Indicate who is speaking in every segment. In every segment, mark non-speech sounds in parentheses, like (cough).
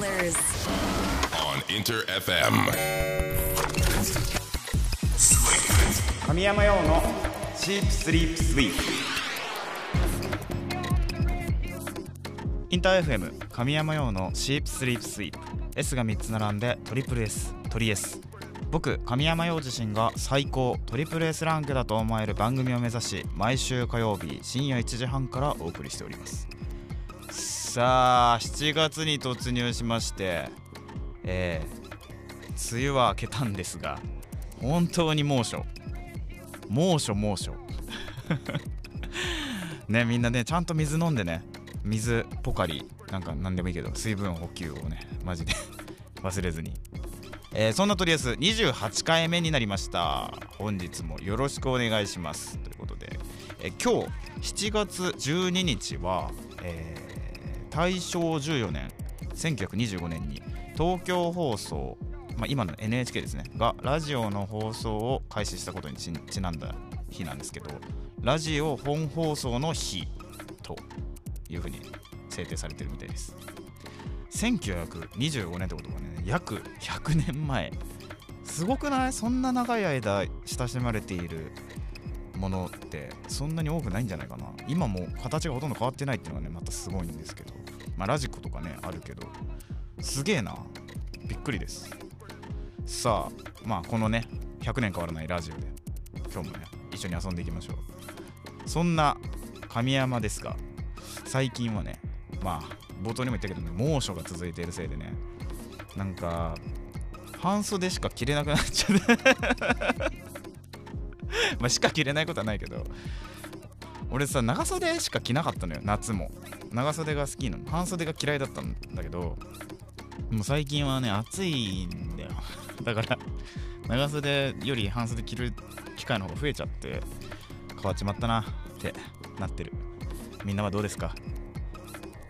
Speaker 1: colors.
Speaker 2: on Inter FM.
Speaker 3: 神山用のシープスリープスイープインター FM 神山用のシープスリープスイープ S が3つ並んでトリプル S トリ S 僕神山陽自身が最高トリプル S ランクだと思える番組を目指し毎週火曜日深夜1時半からお送りしておりますさあ7月に突入しましてえー、梅雨は明けたんですが本当に猛暑。猛暑猛暑。(laughs) ねみんなねちゃんと水飲んでね水ポカリなんか何でもいいけど水分補給をねマジで (laughs) 忘れずに。えーそんなとりあえず28回目になりました。本日もよろしくお願いします。ということで、えー今日7月12日は、えー大正14年1925年に東京放送、まあ、今の NHK ですねがラジオの放送を開始したことにちなんだ日なんですけどラジオ本放送の日というふうに制定されてるみたいです。1925年ってことはね約100年前。すごくない？そんな長い間親しまれているものってそんなに多くないんじゃないかな。今も形がほとんど変わってないっていうのがねまたすごいんですけど。まあラジコとかねあるけどすげえな。びっくりです。さあまあこのね100年変わらないラジオで今日もね一緒に遊んでいきましょう。そんな神山ですが最近はねまあ冒頭にも言ったけどね猛暑が続いているせいでねなんか半袖しか着れなくなっちゃう。(laughs) まあしか着れないことはないけど俺さ長袖しか着なかったのよ夏も。長袖が好きなの。半袖が嫌いだったんだけどもう最近はね暑いんだよ。(laughs) だから長袖より半袖着る機会の方が増えちゃって変わっちまったなってなってる。みんなはどうですか？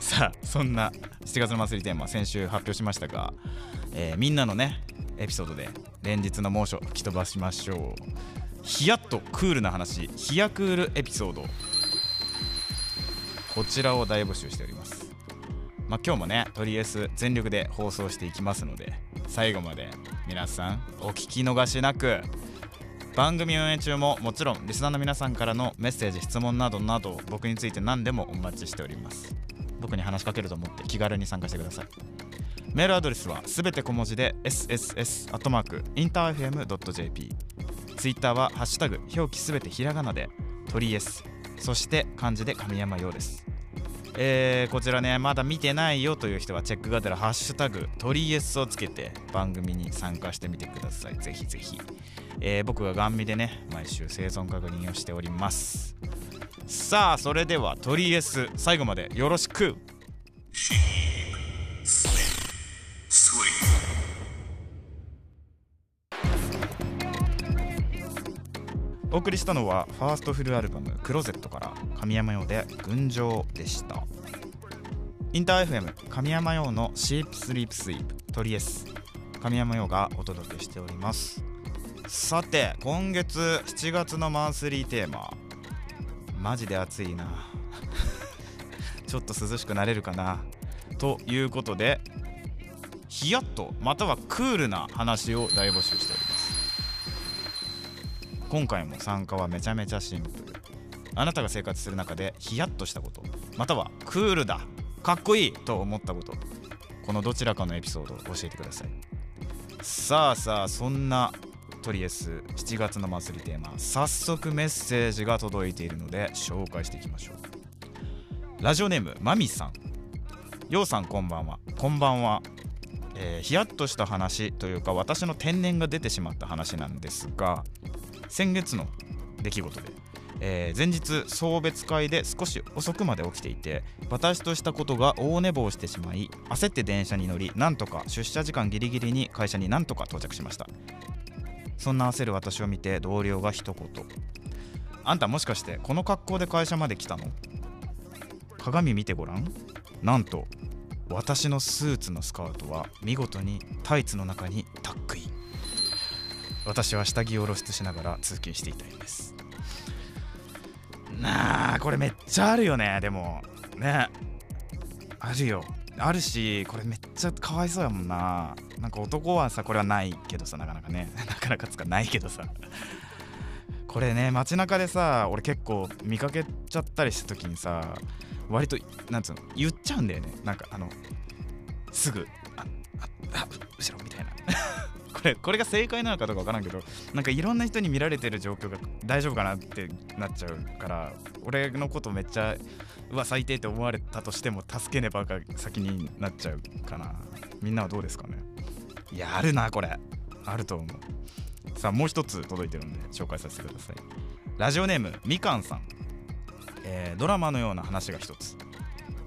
Speaker 3: さあそんな7月の祭りテーマ先週発表しましたが、えーみんなのねエピソードで連日の猛暑吹き飛ばしましょう。ヒヤッとクールな話ヒヤクールエピソード。こちらを大募集しております。まあ今日もねとりあえず全力で放送していきますので最後まで皆さんお聞き逃しなく。番組運営中ももちろんリスナーの皆さんからのメッセージ質問などなど僕について何でもお待ちしております。僕に話しかけると思って気軽に参加してください。メールアドレスはすべて小文字で sss.interfm.jp ツイッターは「ハッシュタグ表記すべてひらがなで鳥 S」そして漢字で神山用です。えーこちらねまだ見てないよという人はチェックがてら「ハッシュタグ鳥 S」をつけて番組に参加してみてください。ぜひぜひ、えー僕がガン見でね毎週生存確認をしております。さあそれでは鳥 S 最後までよろしく。お送りしたのはファーストフルアルバム「クローゼット」から神山用で「群青」でした。インター FM 神山用の「シープスリープスイープ」トリエス神山用がお届けしております。さて今月7月のマンスリーテーマ。マジで暑いな。(laughs) ちょっと涼しくなれるかな。ということでヒヤッとまたはクールな話を大募集しております。今回も参加はめちゃめちゃシンプル。あなたが生活する中でヒヤッとしたことまたはクールだかっこいいと思ったことこのどちらかのエピソードを教えてください。さあさあそんなとりあえず7月の祭りテーマ早速メッセージが届いているので紹介していきましょう。ラジオネームマミさん。ようさんこんばんは。こんばんは。えーヒヤッとした話というか私の天然が出てしまった話なんですが先月の出来事で、えー前日送別会で少し遅くまで起きていて私としたことが大寝坊してしまい焦って電車に乗りなんとか出社時間ギリギリに会社になんとか到着しました。そんな焦る私を見て同僚が一言。あんたもしかしてこの格好で会社まで来たの？鏡見てごらん。なんと私のスーツのスカートは見事にタイツの中に私は下着を露出しながら通勤していたんです。なあこれめっちゃあるよね。でもね。あるよ。あるしこれめっちゃかわいそうやもんな。なんか男はさこれはないけどさなかなかね。(laughs) なかなかつかないけどさ。これね街中でさ俺結構見かけちゃったりした時にさ割となんつうの言っちゃうんだよね。なんかあのすぐあああ後ろみたいな。(laughs) れこれが正解なのかどうかわからんけどなんかいろんな人に見られてる状況が大丈夫かなってなっちゃうから俺のことめっちゃうわ最低って思われたとしても助けねばが先になっちゃうかな。みんなはどうですかね？いやあるなこれ。あると思う。さあもう一つ届いてるんで紹介させてください。ラジオネームみかんさん、えードラマのような話が一つ。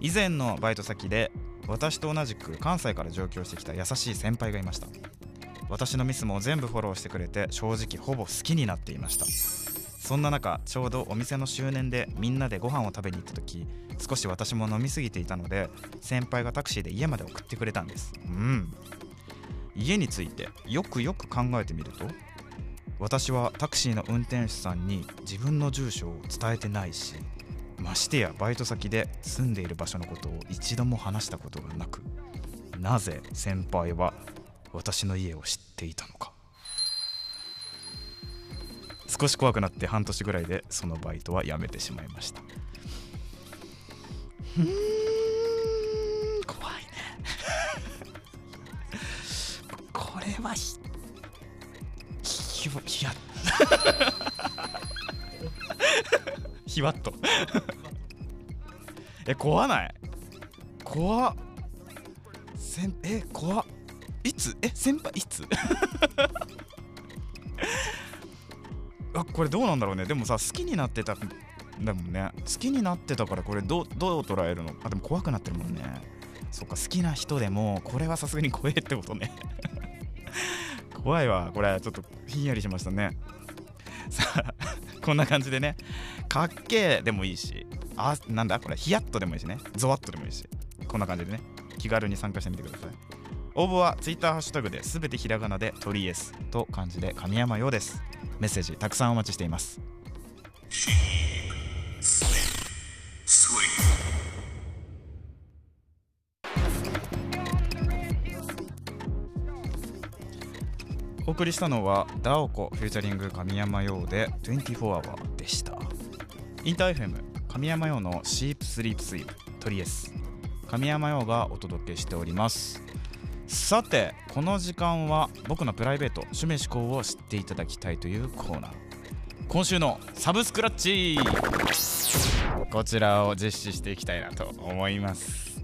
Speaker 3: 以前のバイト先で私と同じく関西から上京してきた優しい先輩がいました。私のミスも全部フォローしてくれて正直ほぼ好きになっていました。そんな中ちょうどお店の周年でみんなでご飯を食べに行った時少し私も飲みすぎていたので先輩がタクシーで家まで送ってくれたんです。うん。家についてよくよく考えてみると私はタクシーの運転手さんに自分の住所を伝えてないしましてやバイト先で住んでいる場所のことを一度も話したことがなくなぜ先輩は私の家を知っていたのか。少し怖くなって半年ぐらいでそのバイトは辞めてしまいました。うーん怖いね。(laughs) これはひひひやひわっと。(laughs) え怖ない？怖っ。せんえ怖っ。いつえ先輩いつ (laughs) あこれどうなんだろうね。でもさ好きになってただもんね。好きになってたからこれどうどう捉えるの？あでも怖くなってるもんね。そっか好きな人でもこれはさすがに怖えってことね。(laughs) 怖いわ。これちょっとひんやりしましたね。さあこんな感じでね。かっけえでもいいし。あなんだ？これヒヤッとでもいいしね。ゾワッとでもいいし。こんな感じでね。気軽に参加してみてください。応募は Twitter ハッシュタグで全てひらがなで鳥エスと漢字で神山ようです。メッセージたくさんお待ちしています。お送りしたのはダオコフューチャリング神山陽で24 Hour でした。インター FM 神山陽のシープスリープスイープ。トリエス。神山陽がお届けしております。さてこの時間は僕のプライベート趣味思考を知っていただきたいというコーナー。今週のサブスクラッチ。こちらを実施していきたいなと思います。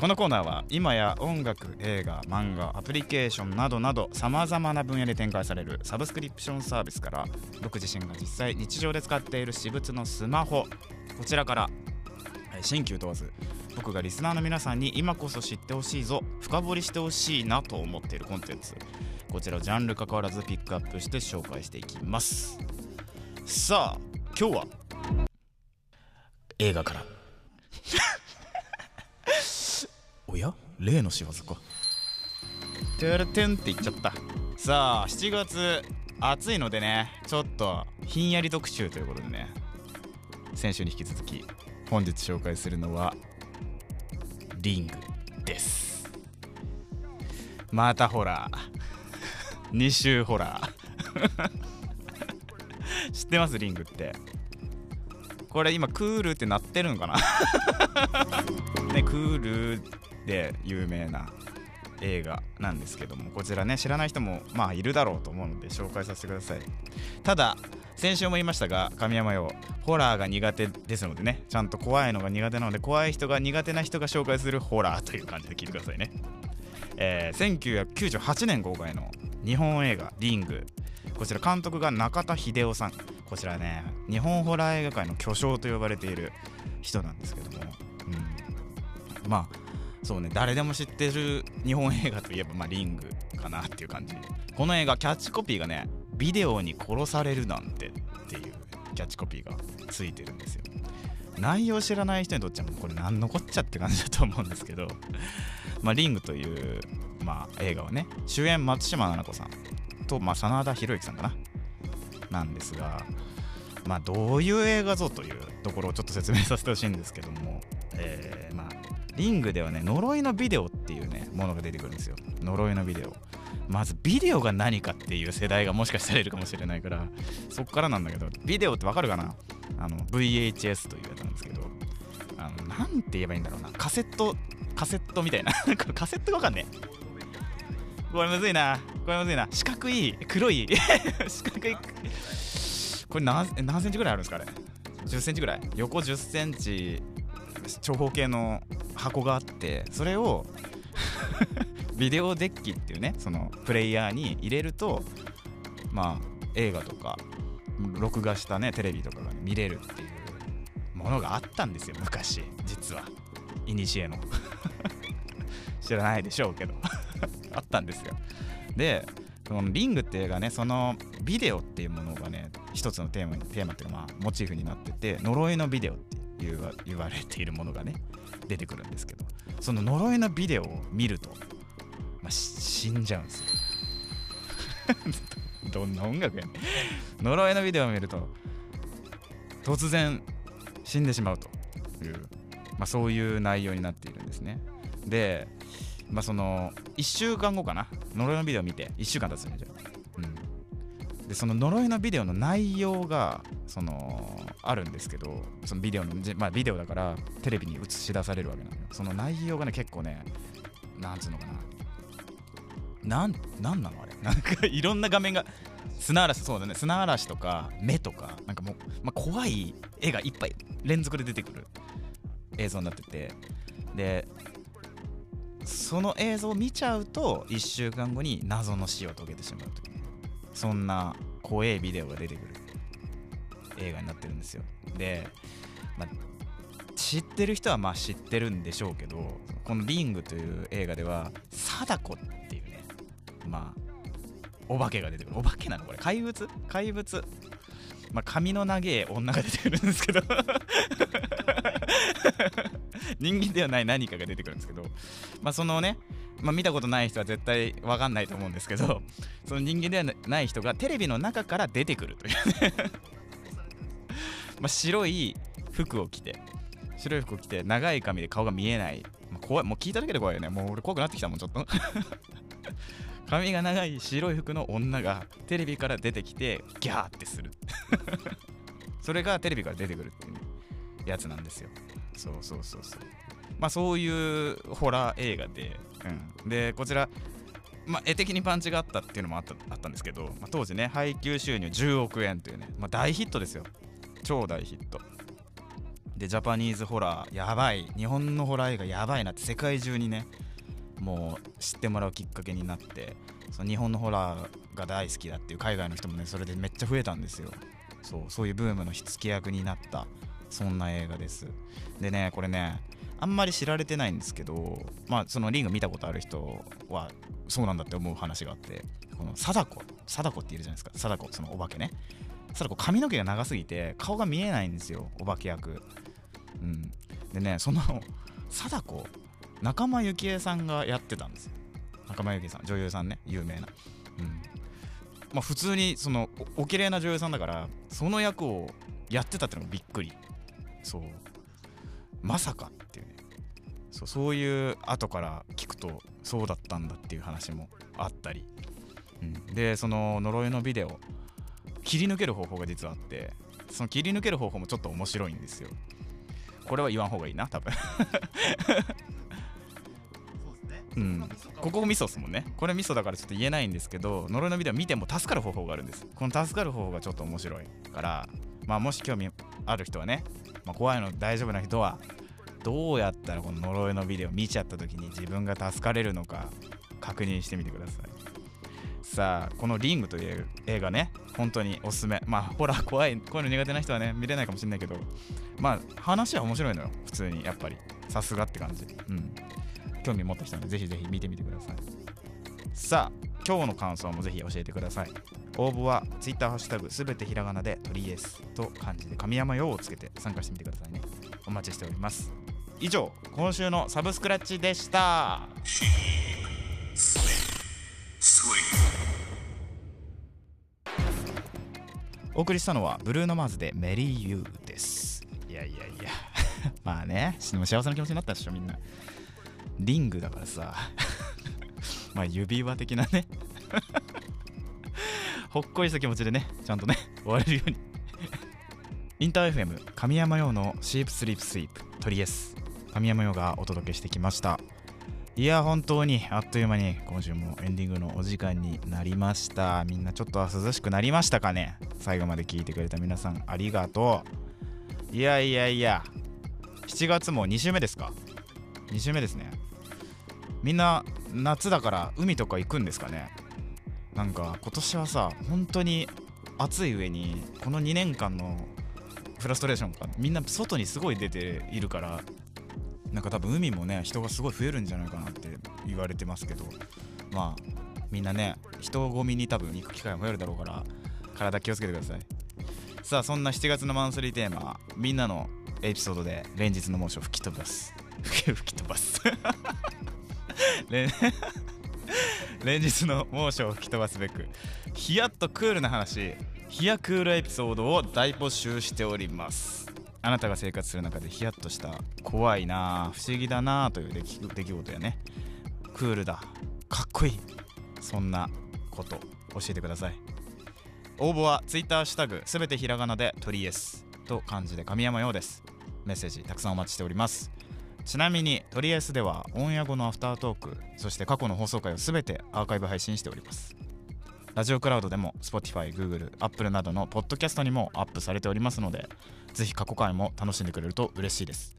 Speaker 3: このコーナーは今や音楽映画漫画アプリケーションなどなどさまざまな分野で展開されるサブスクリプションサービスから僕自身が実際日常で使っている私物のスマホ。こちらから新旧問わず僕がリスナーの皆さんに今こそ知ってほしいぞ深掘りしてほしいなと思っているコンテンツ。こちらをジャンル関わらずピックアップして紹介していきます。さあ今日は？映画から。(laughs) おや？例の仕業か。トゥルトゥンって言っちゃった。さあ7月暑いのでねちょっとひんやり特集ということでね先週に引き続き本日紹介するのはリングです。またホラー。2週ホラー。(laughs) 知ってます？リングって。これ今クールってなってるんかな？(laughs) ねクールで有名な映画なんですけどもこちらね知らない人もまあいるだろうと思うので紹介させてください。ただ先週も言いましたが神山よホラーが苦手ですのでねちゃんと怖いのが苦手なので怖い人が苦手な人が紹介するホラーという感じで聞いてくださいね、えー1998年公開の日本映画「リング」こちら監督が中田秀夫さん。こちらね日本ホラー映画界の巨匠と呼ばれている人なんですけども、うん、まあそうね誰でも知ってる日本映画といえば、まあ、リングかなっていう感じ。この映画キャッチコピーがねビデオに殺されるなんてっていうキャッチコピーがついてるんですよ。内容知らない人にとっちゃもうこれ何のこっちゃって感じだと思うんですけど。(laughs) まあリングという、まあ、映画はね。主演松島菜々子さんと、まあ、真田広之さんかな。なんですがまあどういう映画ぞというところをちょっと説明させてほしいんですけども。えーまあリングではね呪いのビデオっていうねものが出てくるんですよ。呪いのビデオ。まずビデオが何かっていう世代がもしかしたらいるかもしれないからそっからなんだけどビデオってわかるかな？あの VHS というやつなんですけどあのなんて言えばいいんだろうな。カセットカセットみたいな。(laughs) カセットがわかんねえ。これむずいな。これむずいな。四角い黒い。(laughs) 四角い。これ何何センチぐらいあるんですかね10センチぐらい？横10センチ長方形の箱があってそれを (laughs) ビデオデッキっていうねそのプレイヤーに入れるとまあ映画とか録画したねテレビとかが、ね、見れるっていうものがあったんですよ昔実は。イニシエの。(laughs) 知らないでしょうけど。(laughs) あったんですよ。でこのリングっていう映画ねそのビデオっていうものがね一つのテーマテーマっていうかまあモチーフになってて呪いのビデオっていう言われているものがね出てくるんですけどその呪いのビデオを見ると、死んじゃうんですよ。(laughs) どんな音楽やねん。呪いのビデオを見ると突然死んでしまうという、まあ、そういう内容になっているんですね。でまあその1週間後かな。呪いのビデオ見て1週間経つんじゃうん。でその呪いのビデオの内容がそのあるんですけどそのビデオのまあビデオだからテレビに映し出されるわけなのよ。その内容がね結構ねなんつうのかな。なんなんなの？あれ。(laughs) なんかいろんな画面が砂嵐そうだね。砂嵐とか目とかなんかもう、まあ、怖い絵がいっぱい連続で出てくる映像になってて。でその映像を見ちゃうと1週間後に謎の死を遂げてしまうという。そんな怖いビデオが出てくる映画になってるんですよ。で、まあ、知ってる人はまあ知ってるんでしょうけどこの「リング」という映画では貞子っていうまあお化けが出てくる。お化けなのこれ。怪物？怪物。まあ髪の長い女が出てくるんですけど。(laughs) 人間ではない何かが出てくるんですけど、まあ、そのね、まあ、見たことない人は絶対分かんないと思うんですけど。その人間ではない人がテレビの中から出てくるというね。(laughs) ま白い服を着て。白い服を着て長い髪で顔が見えない、まあ、怖い。もう聞いただけで怖いよね。もう俺怖くなってきたもんちょっと。髪が長い白い服の女がテレビから出てきてギャーってする。(laughs) それがテレビから出てくるっていう、ね、やつなんですよ。そうそうそうそう。まあそういうホラー映画で、うん、でこちらまあ、絵的にパンチがあったっていうのもあったあったんですけど、まあ、当時ね配給収入10億円というね、まあ、大ヒットですよ。超大ヒット。でジャパニーズホラーやばい。日本のホラー映画やばいなって世界中にねもう知ってもらうきっかけになってその日本のホラーが大好きだっていう海外の人もねそれでめっちゃ増えたんですよ。そうそういうブームの火付け役になったそんな映画です。でねこれねあんまり知られてないんですけどまあそのリング見たことある人はそうなんだって思う話があってこの貞子貞子っているじゃないですか。貞子そのお化けね。貞子髪の毛が長すぎて顔が見えないんですよお化け役。うん。でねその貞子仲間由紀恵さんがやってたんです。よ仲間由紀恵さん女優さんね。有名な。うん。まあ普通にそのお綺麗な女優さんだからその役をやってたってのがびっくり。そう。まさかっていうね。そうそういう後から聞くとそうだったんだっていう話もあったり、うん、でその呪いのビデオ切り抜ける方法が実はあってその切り抜ける方法もちょっと面白いんですよ。これは言わん方がいいな多分。うん、ここ味噌っすもんね。これ味噌だからちょっと言えないんですけど呪いのビデオ見ても助かる方法があるんです。この助かる方法がちょっと面白いからまあもし興味ある人はね、まあ、怖いの大丈夫な人はどうやったらこの呪いのビデオ見ちゃった時に自分が助かれるのか確認してみてください。さあこの「リング」という映画ね本当におすすめ。まあホラー怖いこういうの苦手な人はね見れないかもしれないけどまあ話は面白いのよ普通にやっぱり。さすがって感じ。うん。興味持った人はぜひぜひ見てみてください。さあ今日の感想もぜひ教えてください。応募は Twitter ハッシュタグすべてひらがなでトリエスと漢字で神山用をつけて参加してみてくださいね。お待ちしております。以上今週のサブスクラッチでした。お送りしたのはブルーノ・マーズでメリー・ユーです。いやいやいや。(laughs) まあねでも幸せな気持ちになったでしょみんな。リングだからさ。(laughs) まあ指輪的なね。(laughs) ほっこりした気持ちでねちゃんとね終われるように。インター FM 神山用のシープスリープスイープトリエス神山用がお届けしてきました。いや本当にあっという間に今週もエンディングのお時間になりました。みんなちょっとは涼しくなりましたかね？最後まで聞いてくれた皆さんありがとう。いやいやいや7月も2週目ですか？2週目ですね。みんな夏だから海とか行くんですかね？なんか今年はさ本当に暑い上にこの2年間のフラストレーションがみんな外にすごい出ているからなんか多分海もね人がすごい増えるんじゃないかなって言われてますけど。まあみんなね人混みに多分行く機会も増えるだろうから体気をつけてください。さあそんな7月のマンスリーテーマみんなのエピソードで連日の猛暑吹き飛ばす。吹き飛ばす。(laughs) 連連日の猛暑を吹き飛ばすべくヒヤッとクールな話ヒヤクールエピソードを大募集しております。あなたが生活する中でヒヤッとした怖いな不思議だなという出来事やね。クールだかっこいいそんなこと教えてください。応募は Twitter シュタグすべてひらがなでトリエスと漢字で神山用です。メッセージたくさんお待ちしております。ちなみにトリエスではオンエア後のアフタートークそして過去の放送回をすべてアーカイブ配信しております。ラジオクラウドでも Spotify、Google、Apple などのポッドキャストにもアップされておりますのでぜひ過去回も楽しんでくれると嬉しいです。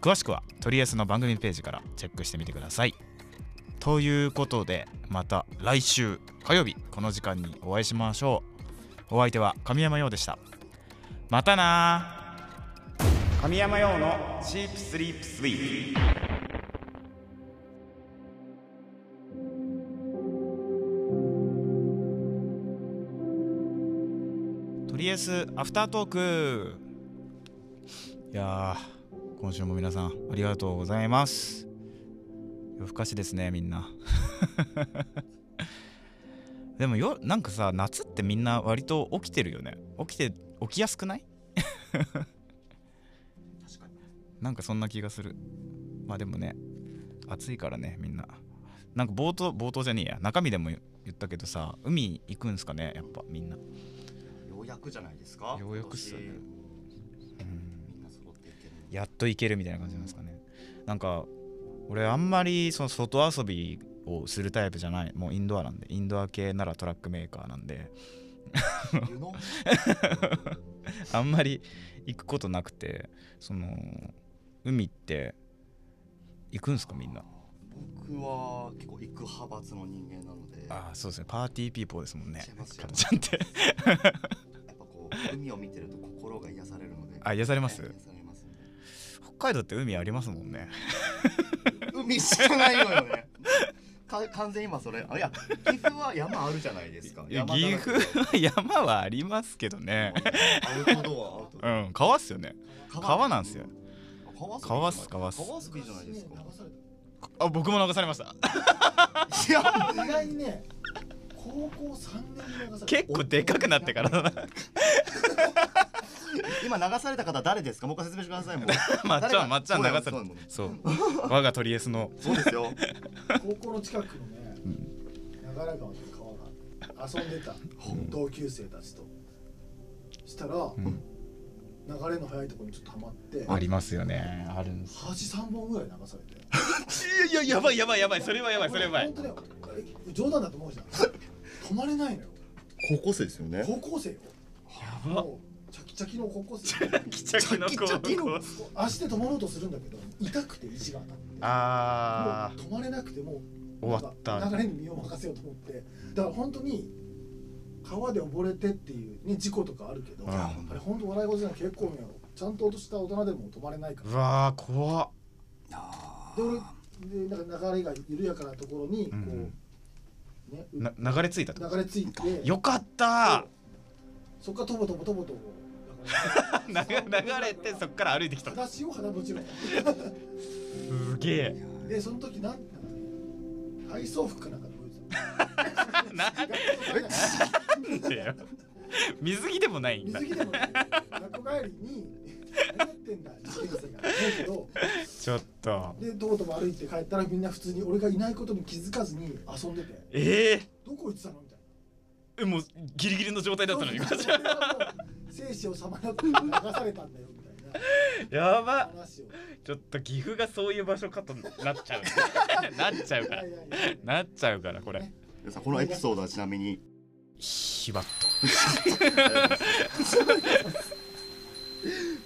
Speaker 3: 詳しくはトリエスの番組ページからチェックしてみてください。ということでまた来週火曜日この時間にお会いしましょう。お相手は神山陽でした。またな神山陽のチープスリープスイートとりあえずアフタートーク。いやー今週も皆さんありがとうございます。夜更かしですねみんな。(laughs) でもよなんかさ夏ってみんな割と起きてるよね。起きて起きやすくない？(laughs) なんかそんな気がする。まあでもね暑いからねみんな。なんか冒頭冒頭じゃねえや。中身でも言ったけどさ海行くんすかねやっぱみんな。
Speaker 1: ようやくじゃないですか？
Speaker 3: ようやくっすよね。
Speaker 1: 今
Speaker 3: うん
Speaker 1: 年。みんな揃っていける
Speaker 3: やっと行けるみたいな感じなんですかね。なんか俺あんまりその外遊びをするタイプじゃない。もうインドアなんで。インドア系ならトラックメーカーなんで。(laughs) あんまり行くことなくてその海って行くんすかみんな？
Speaker 1: 僕は結構行く派閥の人間なので。
Speaker 3: ああそうですね。パーティーピーポーですもんね。ちゃんって。
Speaker 1: やっぱこう海を見てると心が癒されるので。
Speaker 3: あ癒されます？
Speaker 1: 癒されますね。
Speaker 3: 北海道って海ありますもんね。
Speaker 1: 海しかないのよね。(laughs) か完全に今それあいや岐阜は山あるじゃないですか。
Speaker 3: 岐阜は山はありますけどね。
Speaker 1: アウトドアアウト
Speaker 3: う
Speaker 1: ドア
Speaker 3: ん川っすよね。川。なんすよ。
Speaker 1: 川っす
Speaker 3: 川っす川っす
Speaker 1: すいいじゃないですか。
Speaker 3: あ僕も流されました。
Speaker 1: いや。
Speaker 4: 意外にね高校3年に流され
Speaker 3: 結構でかくなってから。だな
Speaker 1: 今流された方誰ですか？もう一回説明してくださいもう。(laughs)
Speaker 3: まっちゃんまっちゃん流され
Speaker 1: そうだよ
Speaker 3: そう。我がトリエスの。
Speaker 1: そうですよ。(laughs)
Speaker 4: 高校の近くのね長良川という川が遊んでた同級生たちと。したら、
Speaker 3: ん
Speaker 4: 流れの速いところにちょっとハマって。
Speaker 3: ありますよね。あるんです。
Speaker 4: 端3本ぐらい流されて。(laughs)
Speaker 3: いやいややばいやばいやばい。それはやばいそれはやばい。
Speaker 4: 本当だよ。え冗談だと思うじゃん。止まれないのよ。
Speaker 1: 高校生ですよね。
Speaker 4: 高校生よ。
Speaker 3: やば。
Speaker 4: もうチャキチャキの高校生。
Speaker 3: キチャキの
Speaker 1: チャキチャキの
Speaker 4: 足で止まろうとするんだけど痛くて石が当たって。
Speaker 3: あ
Speaker 4: もう止まれなくてもう
Speaker 3: 終わった。
Speaker 4: 流れに身を任せようと思って。だから本当に川で溺れてっていうね事故とかあるけど、
Speaker 3: うん。
Speaker 4: あれ本当笑い事じゃない結構ねちゃんとした大人でも止まれないか
Speaker 3: ーう
Speaker 4: ら
Speaker 3: わー怖っ。
Speaker 4: で俺でなんか流れが緩やかなところにこ
Speaker 3: う
Speaker 4: ね
Speaker 3: な流れ着いた
Speaker 4: 流れ着いて
Speaker 3: とよかった
Speaker 4: そっからとぼとぼとぼとぼ
Speaker 3: 流流れてそっから歩いてきた。
Speaker 4: 裸足を裸もちろん (laughs)
Speaker 3: すげえ。
Speaker 4: でその時なん体操服かなんかで泳いで
Speaker 3: な
Speaker 4: た
Speaker 3: んでよ。水着でもないんだ。
Speaker 4: 水着でもね学校帰りに何やってんだ。受験生が思うけど
Speaker 3: ちょっと。
Speaker 4: でとことも歩いて帰ったらみんな普通に俺がいないことに気づかずに遊んでて
Speaker 3: ええ
Speaker 4: どこ行ってたのみたいな
Speaker 3: えもうギリギリの状態だったのに。
Speaker 4: 生死をさまよって流されたんだよみたい
Speaker 3: やば。
Speaker 4: な話を。
Speaker 3: ちょっと岐阜がそういう場所かとなっちゃう。(laughs) なっちゃうから。
Speaker 4: いやいやいやいや
Speaker 3: なっちゃうからこれ
Speaker 1: 皆さんこのエピソードはちなみに。
Speaker 3: ひばっ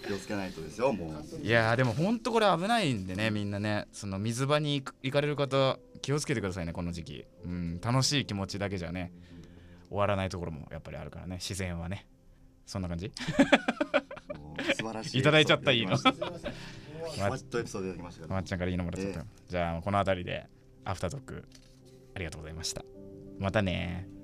Speaker 1: 気をつけないとですよもう。
Speaker 3: といやーでもほんとこれ危ないんでねみんなね。その水場に行かれる方気をつけてくださいねこの時期。うん楽しい気持ちだけじゃね。終わらないところもやっぱりあるからね。自然はね。そんな感じ？
Speaker 1: 素晴らしい
Speaker 3: いただいちゃったいいの。
Speaker 4: ませんもう
Speaker 1: フワッとエピソードいただきました
Speaker 3: まっちゃんからいいのもらっちゃった、
Speaker 1: え
Speaker 3: じゃあこの辺りでアフタートークありがとうございましたまたね。